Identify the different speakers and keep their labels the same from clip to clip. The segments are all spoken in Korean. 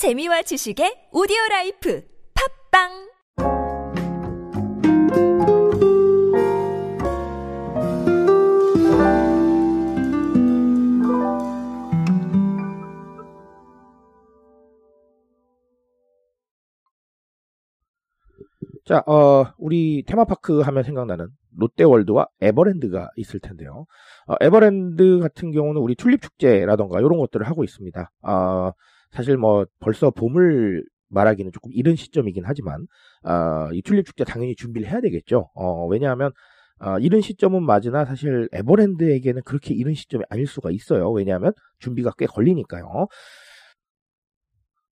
Speaker 1: 재미와 지식의 오디오 life 팟빵
Speaker 2: 자, 어, 우리 테마파크 하면 생각나는 롯데월드와 에버랜드가 있을 텐데요. 어, 에버랜드 같은 경우는 우리 튤립 축제라던가 이런 것들을 하고 있습니다. 어, 사실 뭐 벌써 봄을 말하기는 조금 이른 시점이긴 하지만 어, 이 튤립 축제 당연히 준비를 해야 되겠죠. 어, 왜냐하면 어, 이른 시점은 맞으나 사실 에버랜드에게는 그렇게 이른 시점이 아닐 수가 있어요. 왜냐하면 준비가 꽤 걸리니까요.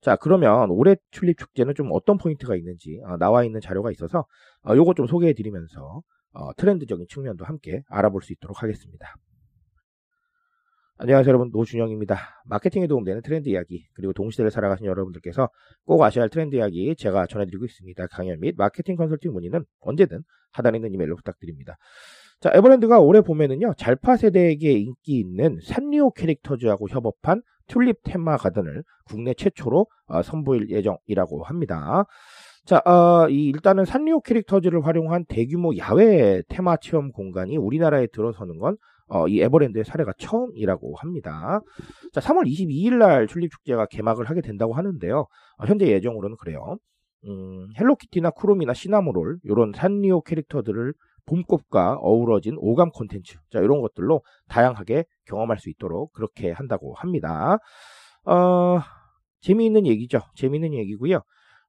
Speaker 2: 자, 그러면 올해 튤립 축제는 좀 어떤 포인트가 있는지 어, 나와 있는 자료가 있어서 어, 요거 좀 소개해 드리면서 어, 트렌드적인 측면도 함께 알아볼 수 있도록 하겠습니다. 안녕하세요 여러분 노준영입니다. 마케팅에 도움되는 트렌드 이야기 그리고 동시대를 살아가신 여러분들께서 꼭 아셔야 할 트렌드 이야기 제가 전해드리고 있습니다. 강연 및 마케팅 컨설팅 문의는 언제든 하단에 있는 이메일로 부탁드립니다. 자 에버랜드가 올해 봄에는요 잘파 세대에게 인기 있는 산리오 캐릭터즈하고 협업한 튤립 테마 가든을 국내 최초로 어, 선보일 예정이라고 합니다. 자, 어, 이 일단은 산리오 캐릭터즈를 활용한 대규모 야외 테마 체험 공간이 우리나라에 들어서는 건 어, 이 에버랜드의 사례가 처음이라고 합니다. 자, 3월 22일 날 튤립 축제가 개막을 하게 된다고 하는데요. 어, 현재 예정으로는 그래요. 음, 헬로키티나 쿠롬이나 시나모롤 이런 산리오 캐릭터들을 봄꽃과 어우러진 오감 콘텐츠 자 이런 것들로 다양하게 경험할 수 있도록 그렇게 한다고 합니다. 어, 재미있는 얘기죠. 재미있는 얘기고요.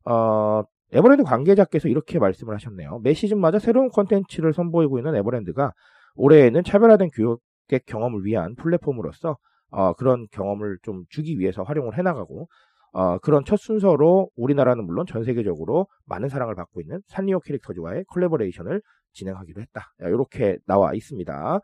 Speaker 2: 어, 에버랜드 관계자께서 이렇게 말씀을 하셨네요. 매 시즌마다 새로운 콘텐츠를 선보이고 있는 에버랜드가 올해에는 차별화된 교육객 경험을 위한 플랫폼으로서 어, 그런 경험을 좀 주기 위해서 활용을 해나가고 어, 그런 첫 순서로 우리나라는 물론 전 세계적으로 많은 사랑을 받고 있는 산리오 캐릭터즈와의 콜라보레이션을 진행하기로 했다. 이렇게 나와 있습니다.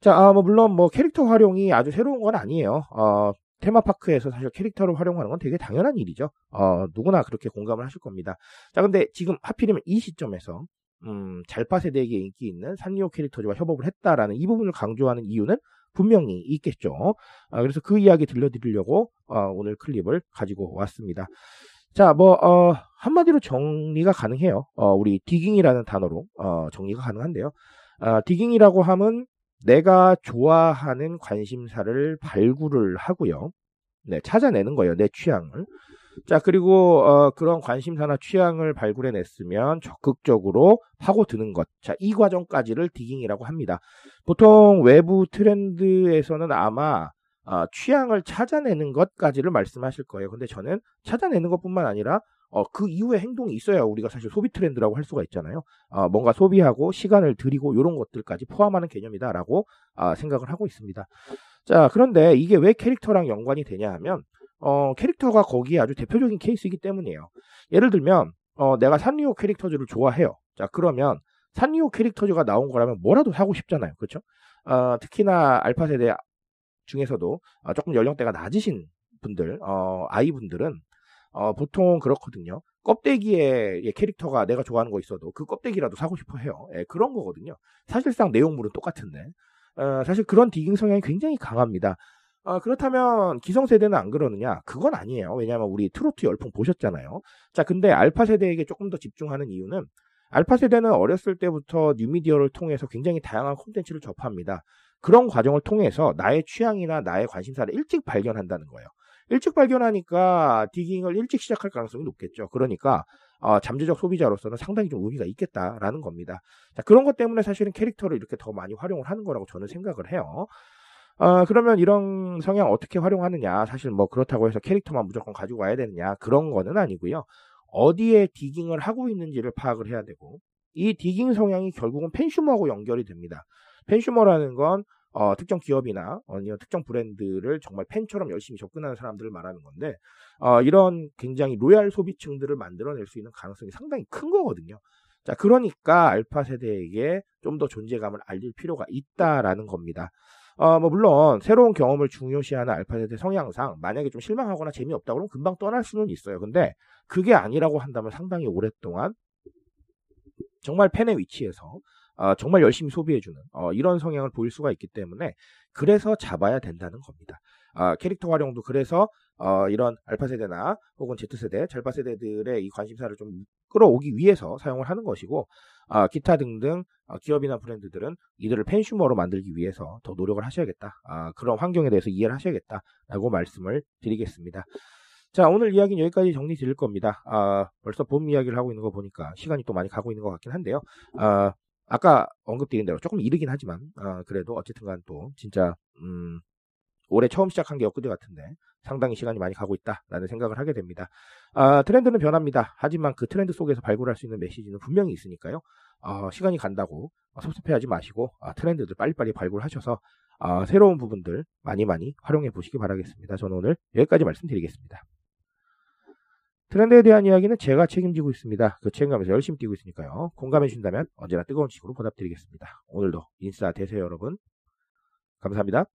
Speaker 2: 자, 아, 뭐 물론 뭐 캐릭터 활용이 아주 새로운 건 아니에요. 어, 테마파크에서 사실 캐릭터를 활용하는 건 되게 당연한 일이죠. 어, 누구나 그렇게 공감을 하실 겁니다. 자, 근데 지금 하필이면 이 시점에서 음, 잘파 세대에게 인기 있는 산리오 캐릭터즈와 협업을 했다라는 이 부분을 강조하는 이유는 분명히 있겠죠. 어, 그래서 그 이야기 들려드리려고 어, 오늘 클립을 가지고 왔습니다. 자, 뭐 어, 한마디로 정리가 가능해요. 어, 우리 디깅이라는 단어로 어, 정리가 가능한데요. 어, 디깅이라고 하면 내가 좋아하는 관심사를 발굴을 하고요. 네, 찾아내는 거예요. 내 취향을. 자, 그리고 어, 그런 관심사나 취향을 발굴해 냈으면 적극적으로 파고드는 것. 자, 이 과정까지를 디깅이라고 합니다. 보통 외부 트렌드에서는 아마 어, 취향을 찾아내는 것까지를 말씀하실 거예요. 근데 저는 찾아내는 것뿐만 아니라 어, 그 이후에 행동이 있어야 우리가 사실 소비 트렌드라고 할 수가 있잖아요. 어, 뭔가 소비하고 시간을 들이고 이런 것들까지 포함하는 개념이다라고 어, 생각을 하고 있습니다. 자, 그런데 이게 왜 캐릭터랑 연관이 되냐 하면 어, 캐릭터가 거기에 아주 대표적인 케이스이기 때문이에요. 예를 들면 어, 내가 산리오 캐릭터즈를 좋아해요. 자, 그러면 산리오 캐릭터즈가 나온 거라면 뭐라도 사고 싶잖아요. 그렇죠? 어, 특히나 알파 세대 중에서도 어, 조금 연령대가 낮으신 분들, 어, 아이 분들은 어, 보통 그렇거든요. 껍데기에 캐릭터가 내가 좋아하는 거 있어도 그 껍데기라도 사고 싶어 해요. 예, 그런 거거든요. 사실상 내용물은 똑같은데. 어, 사실 그런 디깅 성향이 굉장히 강합니다. 어, 그렇다면 기성세대는 안 그러느냐? 그건 아니에요. 왜냐하면 우리 트로트 열풍 보셨잖아요. 자, 근데 알파 세대에게 조금 더 집중하는 이유는 알파 세대는 어렸을 때부터 뉴미디어를 통해서 굉장히 다양한 콘텐츠를 접합니다. 그런 과정을 통해서 나의 취향이나 나의 관심사를 일찍 발견한다는 거예요. 일찍 발견하니까 디깅을 일찍 시작할 가능성이 높겠죠. 그러니까 어, 잠재적 소비자로서는 상당히 좀 의미가 있겠다라는 겁니다. 자, 그런 것 때문에 사실은 캐릭터를 이렇게 더 많이 활용을 하는 거라고 저는 생각을 해요. 어, 그러면 이런 성향 어떻게 활용하느냐? 사실 뭐 그렇다고 해서 캐릭터만 무조건 가지고 와야 되느냐? 그런 거는 아니고요. 어디에 디깅을 하고 있는지를 파악을 해야 되고 이 디깅 성향이 결국은 펜슈머하고 연결이 됩니다. 펜슈머라는 건 어, 특정 기업이나 아니면 특정 브랜드를 정말 팬처럼 열심히 접근하는 사람들을 말하는 건데 어, 이런 굉장히 로얄 소비층들을 만들어낼 수 있는 가능성이 상당히 큰 거거든요. 자, 그러니까 알파 세대에게 좀 더 존재감을 알릴 필요가 있다라는 겁니다. 어, 뭐 물론 새로운 경험을 중요시하는 알파 세대 성향상 만약에 좀 실망하거나 재미없다 그러면 금방 떠날 수는 있어요. 근데 그게 아니라고 한다면 상당히 오랫동안 정말 팬의 위치에서 어, 정말 열심히 소비해주는 어, 이런 성향을 보일 수가 있기 때문에 그래서 잡아야 된다는 겁니다. 어, 캐릭터 활용도 그래서 어, 이런 알파 세대나 혹은 Z 세대, 젤파 세대들의 이 관심사를 좀 끌어오기 위해서 사용을 하는 것이고 아, 기타 등등 어, 기업이나 브랜드들은 이들을 팬슈머로 만들기 위해서 더 노력을 하셔야겠다. 아, 그런 환경에 대해서 이해를 하셔야겠다라고 말씀을 드리겠습니다. 자, 오늘 이야기는 여기까지 정리 드릴 겁니다. 아, 벌써 봄 이야기를 하고 있는 거 보니까 시간이 또 많이 가고 있는 것 같긴 한데요. 아, 아까 언급드린 대로 조금 이르긴 하지만, 아, 그래도 어쨌든 간 또 진짜, 음, 올해 처음 시작한 게 엊그제 같은데 상당히 시간이 많이 가고 있다라는 생각을 하게 됩니다. 아, 트렌드는 변합니다. 하지만 그 트렌드 속에서 발굴할 수 있는 메시지는 분명히 있으니까요. 아, 시간이 간다고 섭섭해하지 마시고 아, 트렌드들 빨리빨리 발굴하셔서 아, 새로운 부분들 많이 많이 활용해 보시기 바라겠습니다. 저는 오늘 여기까지 말씀드리겠습니다. 트렌드에 대한 이야기는 제가 책임지고 있습니다. 그 책임감에서 열심히 뛰고 있으니까요. 공감해 주신다면 언제나 뜨거운 식으로 보답드리겠습니다. 오늘도 인싸 되세요 여러분. 감사합니다.